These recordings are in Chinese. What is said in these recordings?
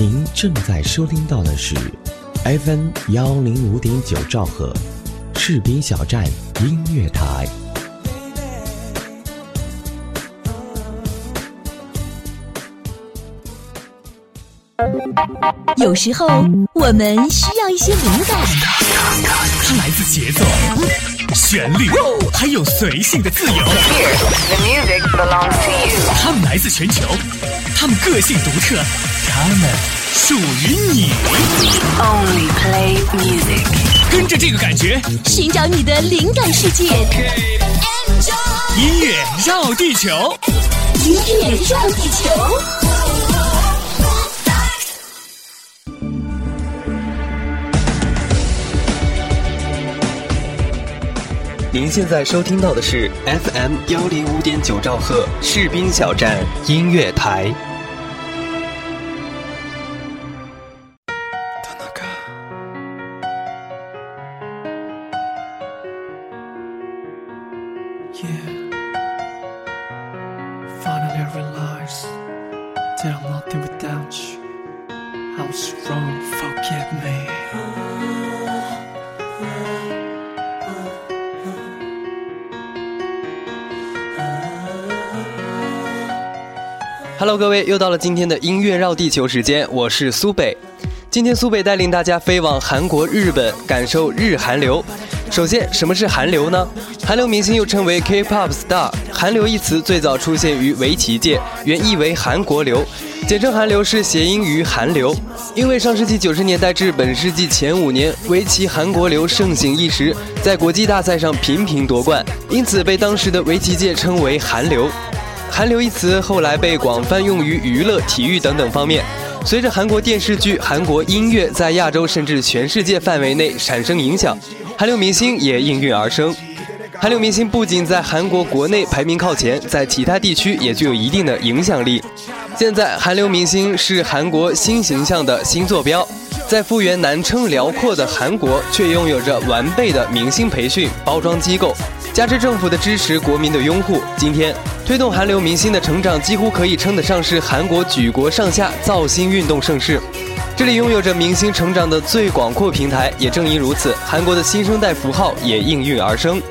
您正在收听到的是 FM 幺零五点九兆赫，士兵小站音乐台。有时候我们需要一些灵感，它来自节奏、旋律，还有随性的自由。The music belongs to you. 它们来自全球，它们个性独特，它们属于你。Only play music. 跟着这个感觉，寻找你的灵感世界。音乐绕地球。音乐绕地球。您现在收听到的是 FM 幺零五点九兆赫士兵小站音乐台。各位，又到了今天的音乐绕地球时间，我是苏北。今天苏北带领大家飞往韩国、日本，感受日韩流。首先，什么是韩流呢？韩流明星又称为 K-pop star。韩流一词最早出现于围棋界，原意为韩国流，简称韩流是谐音于韩流。因为上世纪九十年代至本世纪前五年，围棋韩国流盛行一时，在国际大赛上频频夺冠，因此被当时的围棋界称为韩流。韩流一词后来被广泛用于娱乐、体育等等方面。随着韩国电视剧、韩国音乐在亚洲甚至全世界范围内产生影响，韩流明星也应运而生。韩流明星不仅在韩国国内排名靠前，在其他地区也具有一定的影响力。现在，韩流明星是韩国新形象的新坐标。在幅员南称辽阔的韩国，却拥有着完备的明星培训包装机构，加之政府的支持、国民的拥护，今天推动韩流明星的成长，几乎可以称得上是韩国举国上下造星运动盛世。这里拥有着明星成长的最广阔平台，也正因如此，韩国的新生代符号也应运而生。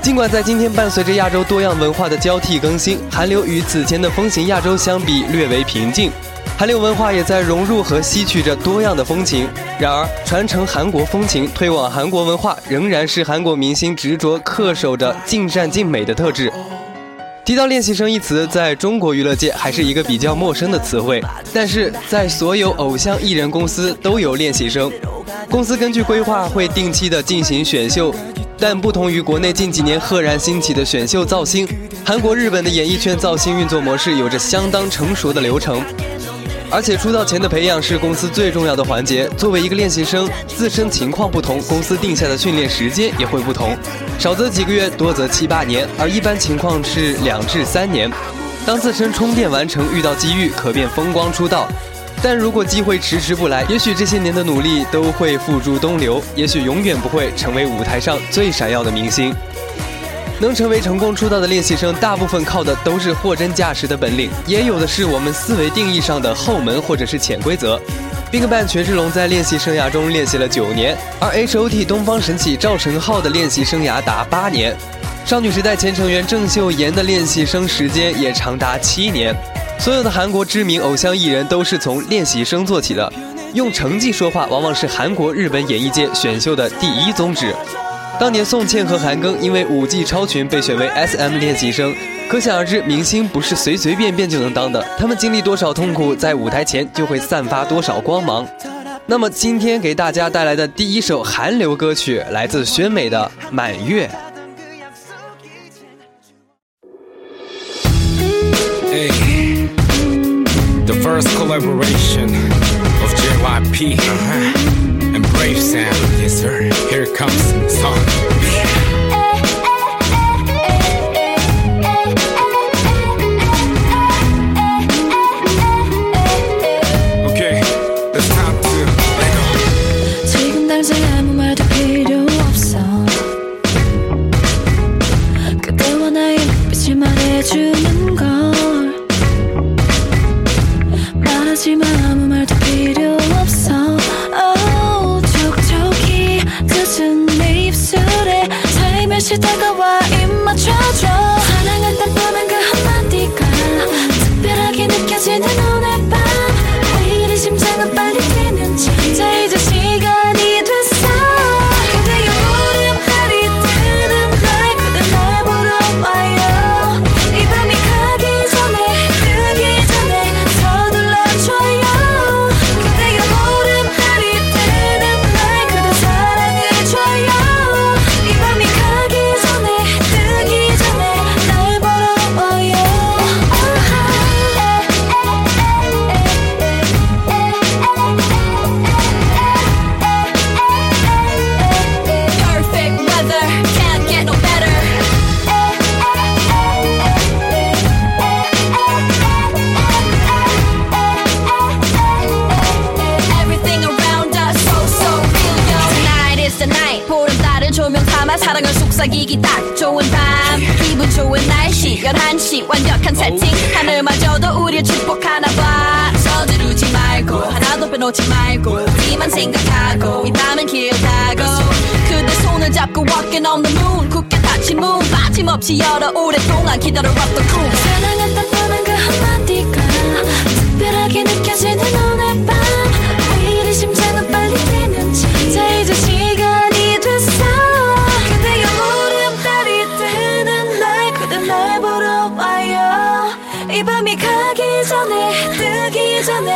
尽管在今天伴随着亚洲多样文化的交替更新，韩流与此前的风行亚洲相比略为平静。韩流文化也在融入和吸取着多样的风情。然而，传承韩国风情、推广韩国文化，仍然是韩国明星执着恪守着尽善尽美的特质。提到练习生一词，在中国娱乐界还是一个比较陌生的词汇，但是在所有偶像艺人公司都有练习生。公司根据规划会定期的进行选秀，但不同于国内近几年赫然兴起的选秀造星，韩国、日本的演艺圈造星运作模式有着相当成熟的流程。而且出道前的培养是公司最重要的环节。作为一个练习生，自身情况不同，公司定下的训练时间也会不同，少则几个月，多则七八年，而一般情况是两至三年。当自身充电完成，遇到机遇，可便风光出道。但如果机会迟迟不来，也许这些年的努力都会付诸东流，也许永远不会成为舞台上最闪耀的明星。能成为成功出道的练习生，大部分靠的都是货真价实的本领，也有的是我们思维定义上的后门或者是潜规则。BigBang 权志龙在练习生涯中练习了九年，而 H.O.T 东方神起赵晨浩的练习生涯达八年，少女时代前成员郑秀妍的练习生时间也长达七年。所有的韩国知名偶像艺人都是从练习生做起的，用成绩说话往往是韩国、日本演艺界选秀的第一宗旨。当年宋茜和韩庚因为舞技超群被选为 S.M 练习生，可想而知，明星不是随随便便就能当的。他们经历多少痛苦，在舞台前就会散发多少光芒。那么今天给大家带来的第一首韩流歌曲，来自宣美的《满月》。The first collaboration of JYP and Brave Sound. Yes, sir. Here comes. Song. 없이 열어 오랫동안 기다려왔던 꿈 사랑한다는 그 한마디가 특별하게 느껴지는 오늘 밤. 왜 이리 심장은 빨리 뛰는지 자 이제 시간이 됐어. 그대가 보름달이 뜨는 날 그대 날 보러 와요. 이 밤이 가기 전에 뜨기 전에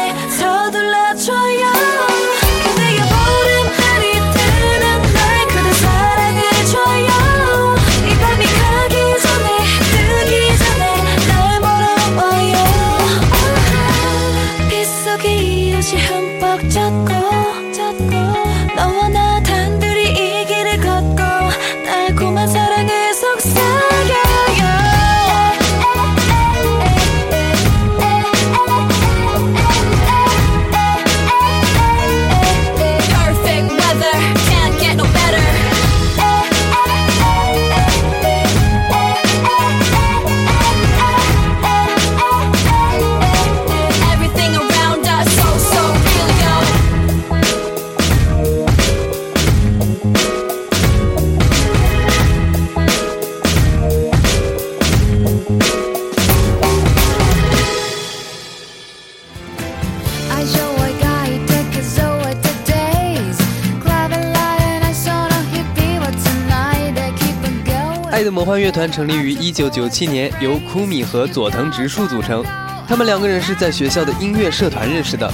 魔幻乐团成立于1997年，由枯米和佐藤直树组成。他们两个人是在学校的音乐社团认识的，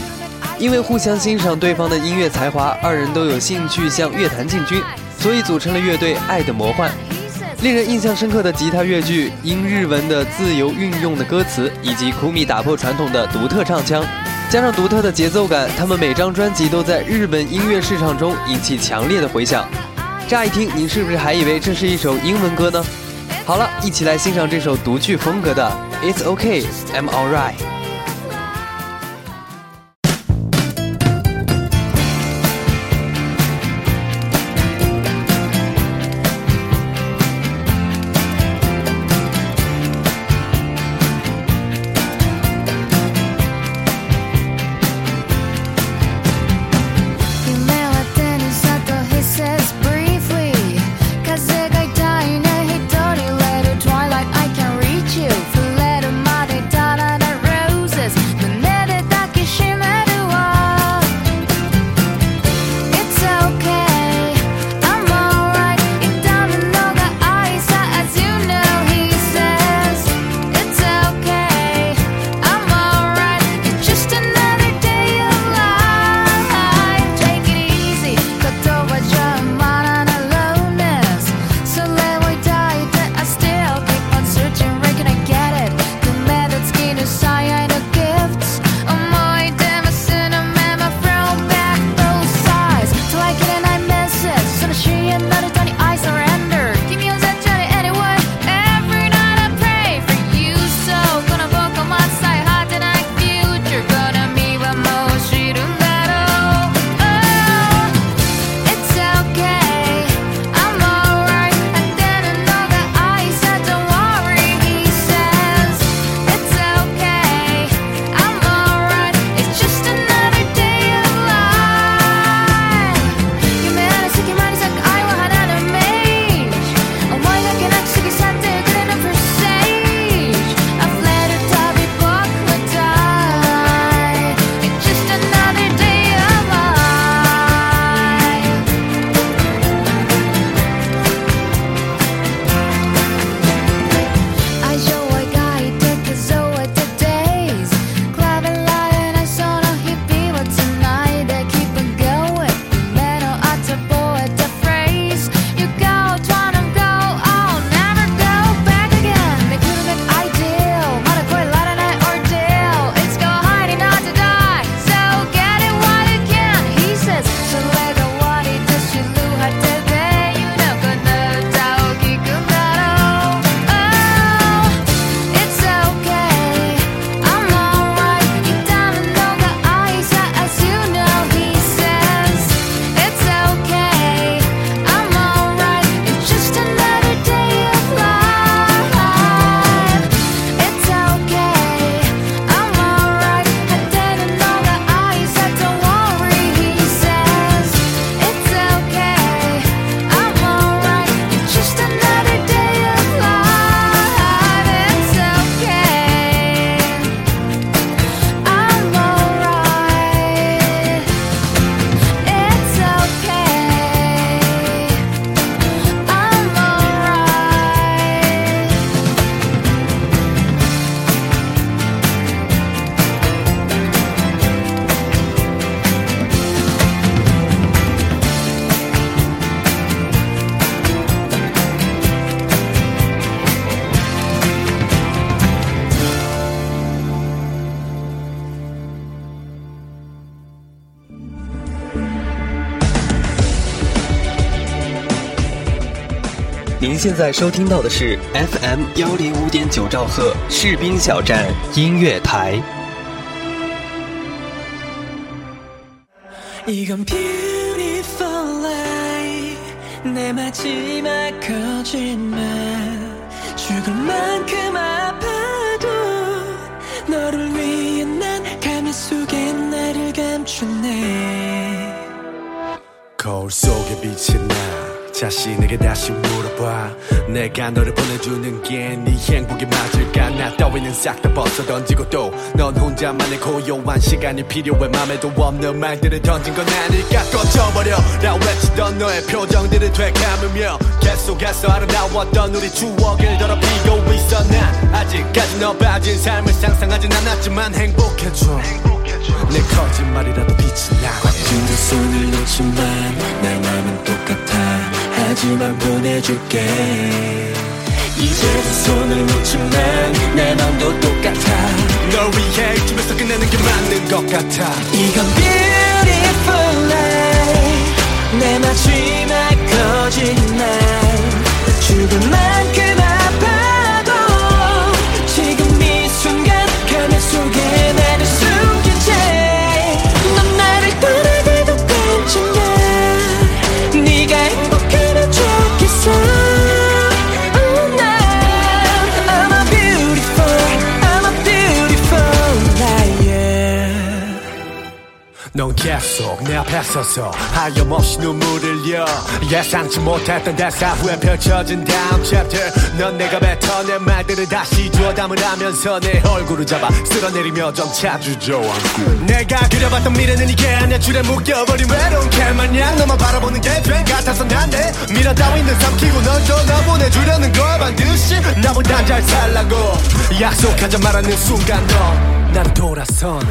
因为互相欣赏对方的音乐才华，二人都有兴趣向乐坛进军，所以组成了乐队爱的魔幻。令人印象深刻的吉他乐句、英日文的自由运用的歌词，以及苦米打破传统的独特唱腔，加上独特的节奏感，他们每张专辑都在日本音乐市场中引起强烈的回响。乍一听，你是不是还以为这是一首英文歌呢？好了，一起来欣赏这首独具风格的《It's OK I'm Alright》。现在收听到的是 FM 幺零五点九兆赫士兵小站音乐台。 이건 beautiful life 내 마지막 거짓말 죽을 만큼 아파도 너를 위해 난 가면 속에 나를 감추네 거울 속에 비친 나 자신에게 다시 물어봐 내가 너를 보내주는 게 네 행복이 맞을까 나 따위는 싹 다 벗어 던지고 또 넌 혼자만의 고요한 시간이 필요해 맘에도 없는 말들을 던진 건 아닐까 꺼져버려 라 외치던 너의 표정들을 되감으며 계속해서 아름다웠던 우리 추억을 더럽히고 있어 난 아직까지 너 빠진 삶을 상상하진 않았지만 행복해져 내 거짓말이라도 빛이 나두 손을 놓지만 내 맘은 하지만 보내줄게. 이제 두 손을 놓지만 내 맘도 똑같아. 널 위해 이쯤에서 끝내는 게 맞는 것 같아. 이건 beautiful life. 내 마지막 거짓말. 죽을 만큼 계속 내 앞에 서서 하염없이 눈물을 흘려. 예상치 못했던 대사 후에 펼쳐진 다음 챕터 넌 내가 뱉어낸 말들을 다시 주워 담으라면서 내 얼굴을 잡아 쓸어내리며 점차 주저앉고 내가 그려봤던 미래는 이게 아니야. 줄에 묶여버린 외로운 개마냥 너만 바라보는 게 죄 같아서 난데 미련 따위는 삼키고 널 떠나보내주려는 걸 반드시 나보단 잘 살라고. 약속하자 말하는 순간 너 나를 돌아서네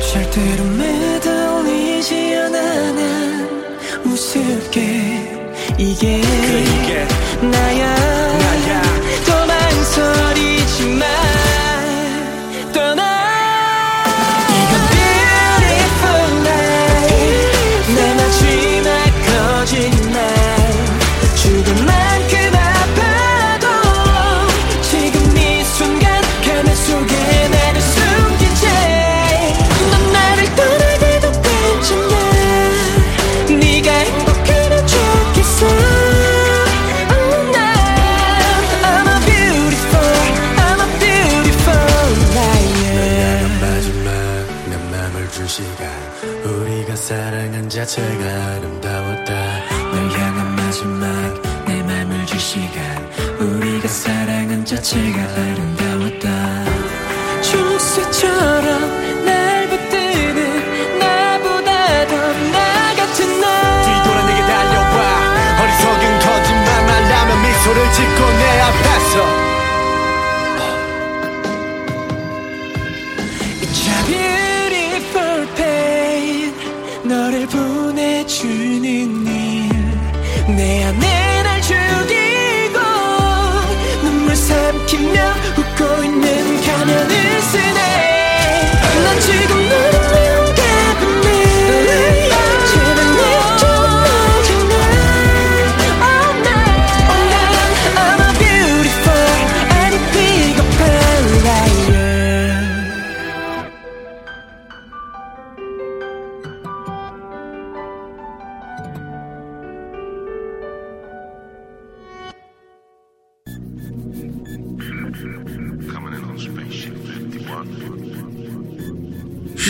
절대로 매달리지 않아 난 우습게 이게, 이게 나야. 나야. 도망설이지 마 우리가 사랑한 자체가 아름다웠다. 널 향한 마지막 내 맘을 줄 시간. 우리가 사랑한 자체가 아름다웠다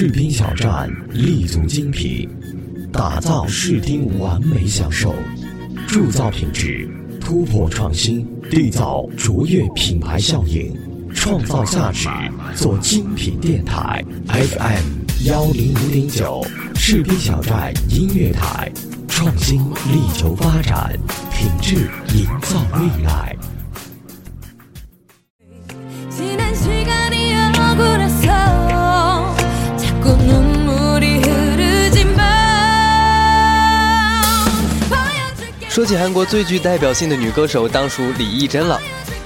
士兵小站立足精品，打造视听完美享受，铸造品质，突破创新，缔造卓越品牌效应，创造价值，做精品电台。FM 幺零五点九，士兵小站音乐台，创新力求发展，品质营造未来。说起韩国最具代表性的女歌手，当属李艺珍了。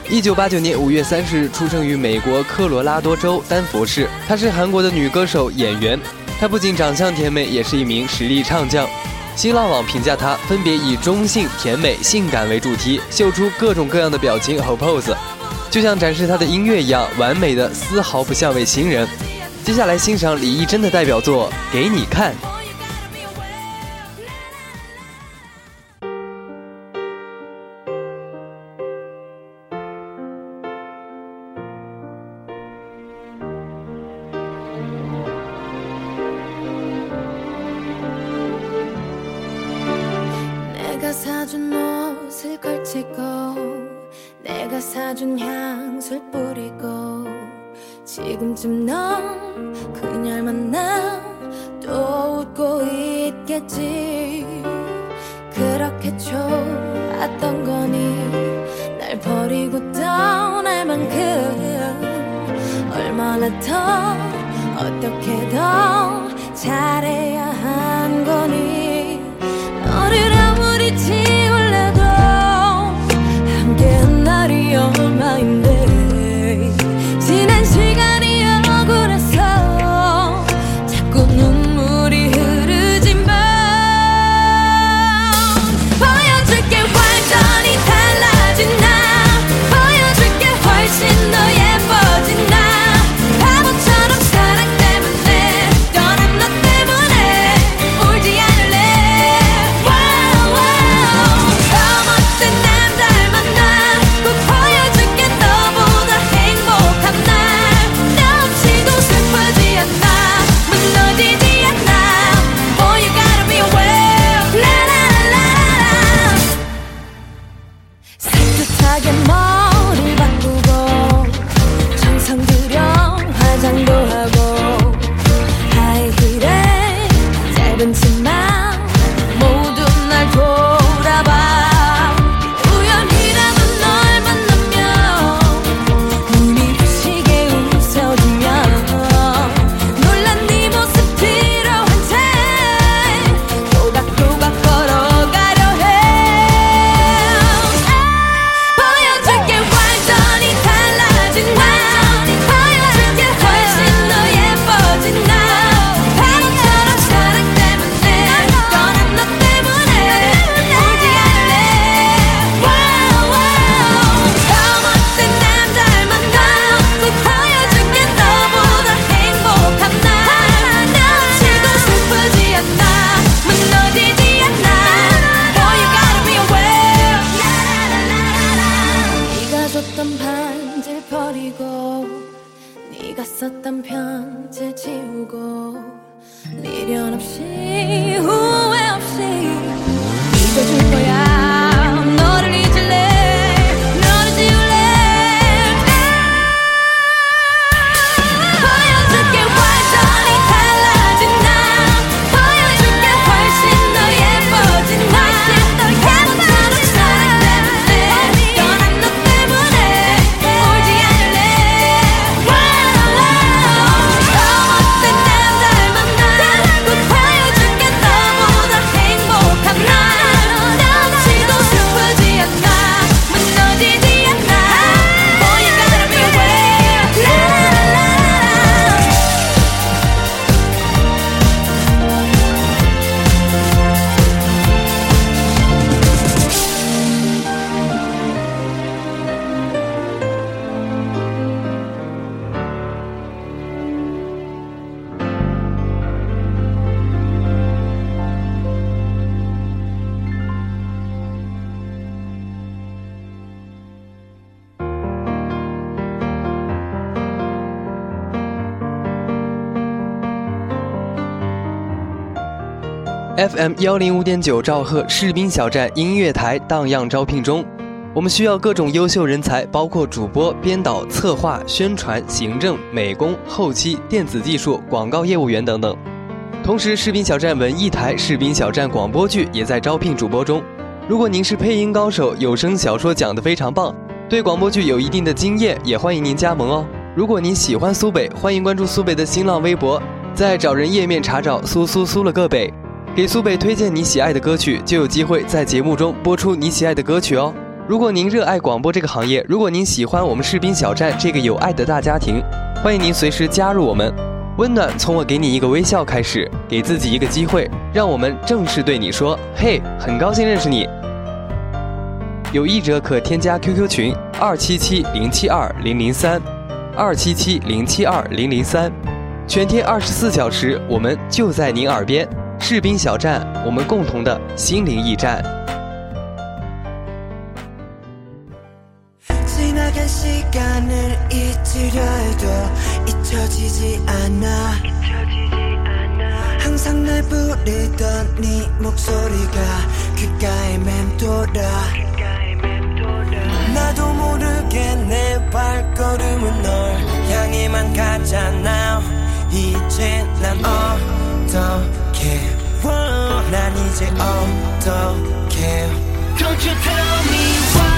一九八九年五月三十日出生于美国科罗拉多州丹佛市，她是韩国的女歌手、演员。她不仅长相甜美，也是一名实力唱将。新浪网评价她分别以中性、甜美、性感为主题，秀出各种各样的表情和 pose，就像展示她的音乐一样，完美的丝毫不像位新人。接下来欣赏李艺珍的代表作《给你看》。 있겠지? 그렇게 좋았던 거니 날 버리고 떠날 만큼 얼마나 더 어떻게 더 잘해야 한 거니 FM 幺零五点九兆赫士兵小站音乐台荡漾招聘中，我们需要各种优秀人才，包括主播、编导、策划、宣传、行政、美工、后期、电子技术、广告业务员等等。同时，士兵小站文艺台、士兵小站广播剧也在招聘主播中。如果您是配音高手，有声小说讲得非常棒，对广播剧有一定的经验，也欢迎您加盟哦。如果您喜欢苏北，欢迎关注苏北的新浪微博，在找人页面查找“苏苏苏了个北”，给苏北推荐你喜爱的歌曲，就有机会在节目中播出你喜爱的歌曲哦。如果您热爱广播这个行业，如果您喜欢我们士兵小站这个有爱的大家庭，欢迎您随时加入我们。温暖从我给你一个微笑开始，给自己一个机会，让我们正式对你说：“嘿，很高兴认识你。”有意者可添加 QQ 群二七七零七二零零三，二七七零七二零零三，全天二十四小时，我们就在您耳边。士兵小站，我们共同的心灵驿站。 지나간 시간을 잊으려 해도 잊혀지지 않아 항상 날 부르던 네 목소리가 귓가에 맴돌아 나도 모르게 내 발걸음은 널 향해만 가잖아 이제 난 어떡해 워, 난 이제 어떡해 Don't you tell me why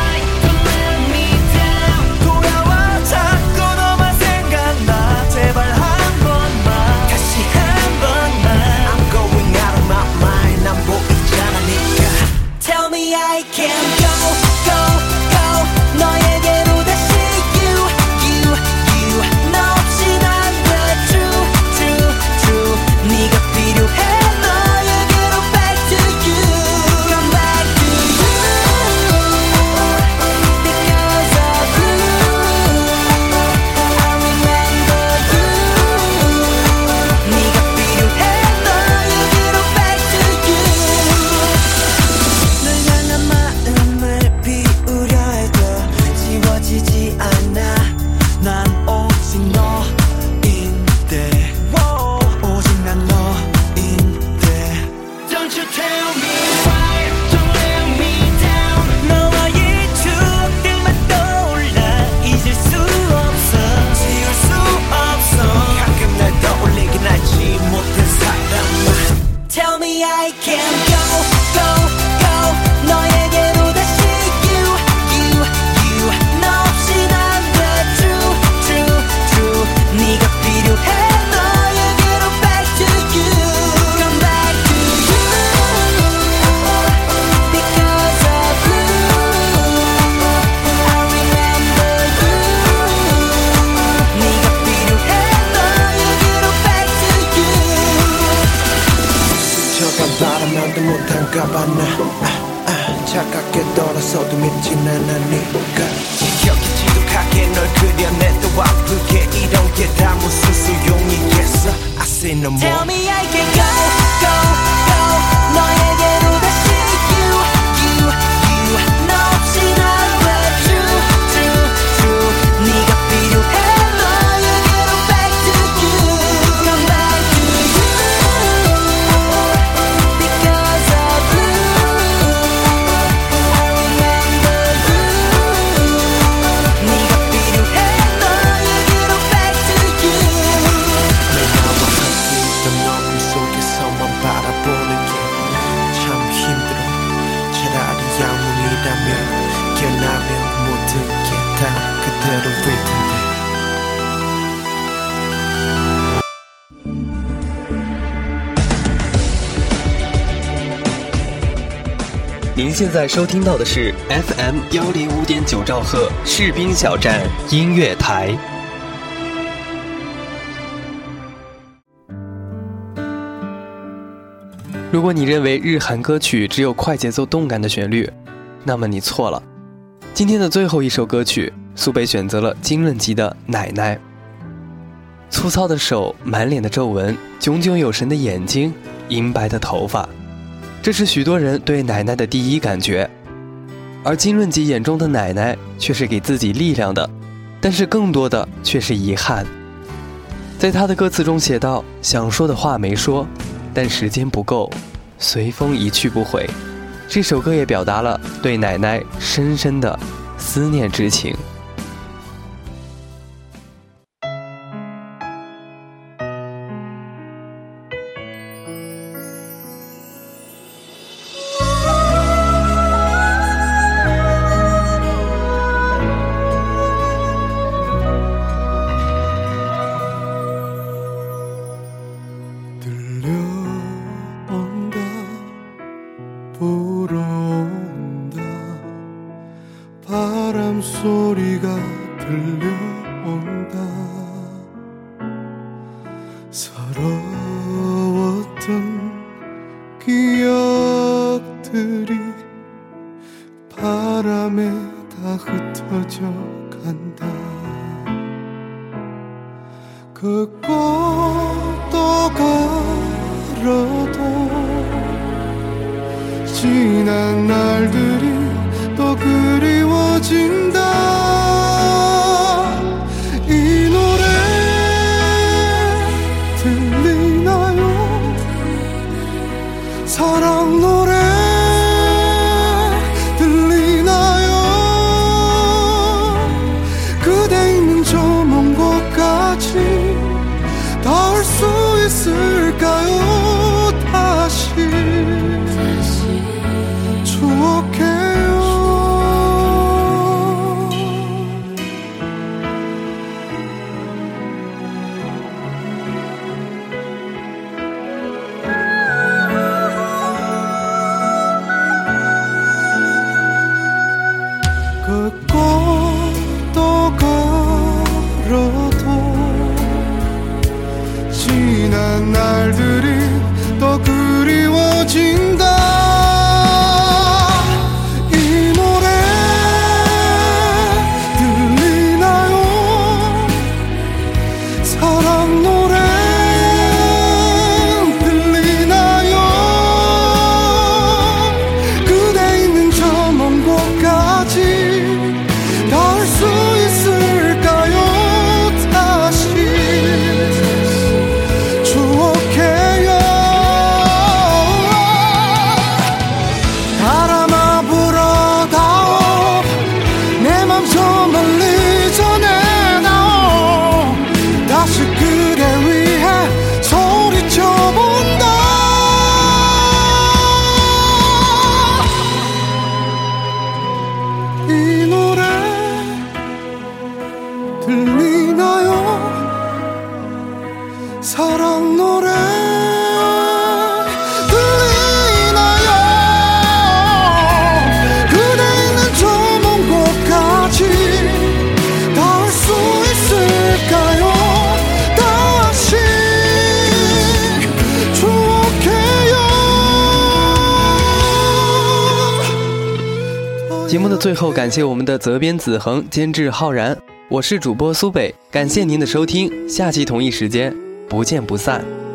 您现在收听到的是 FM 幺零五点九兆赫士兵小站音乐台。如果你认为日韩歌曲只有快节奏动感的旋律，那么你错了。今天的最后一首歌曲，苏北选择了金润吉的《奶奶》。粗糙的手，满脸的皱纹，炯炯有神的眼睛，银白的头发，这是许多人对奶奶的第一感觉。而金润吉眼中的奶奶却是给自己力量的，但是更多的却是遗憾。在他的歌词中写道：“想说的话没说，但时间不够，随风一去不回。”这首歌也表达了对奶奶深深的思念之情。 흩어져 간다. 그 꽃도 걸어도 지난 날들이 또 그리워진다 最后感谢我们的责编子恒监制浩然。我是主播苏北感谢您的收听下期同一时间不见不散。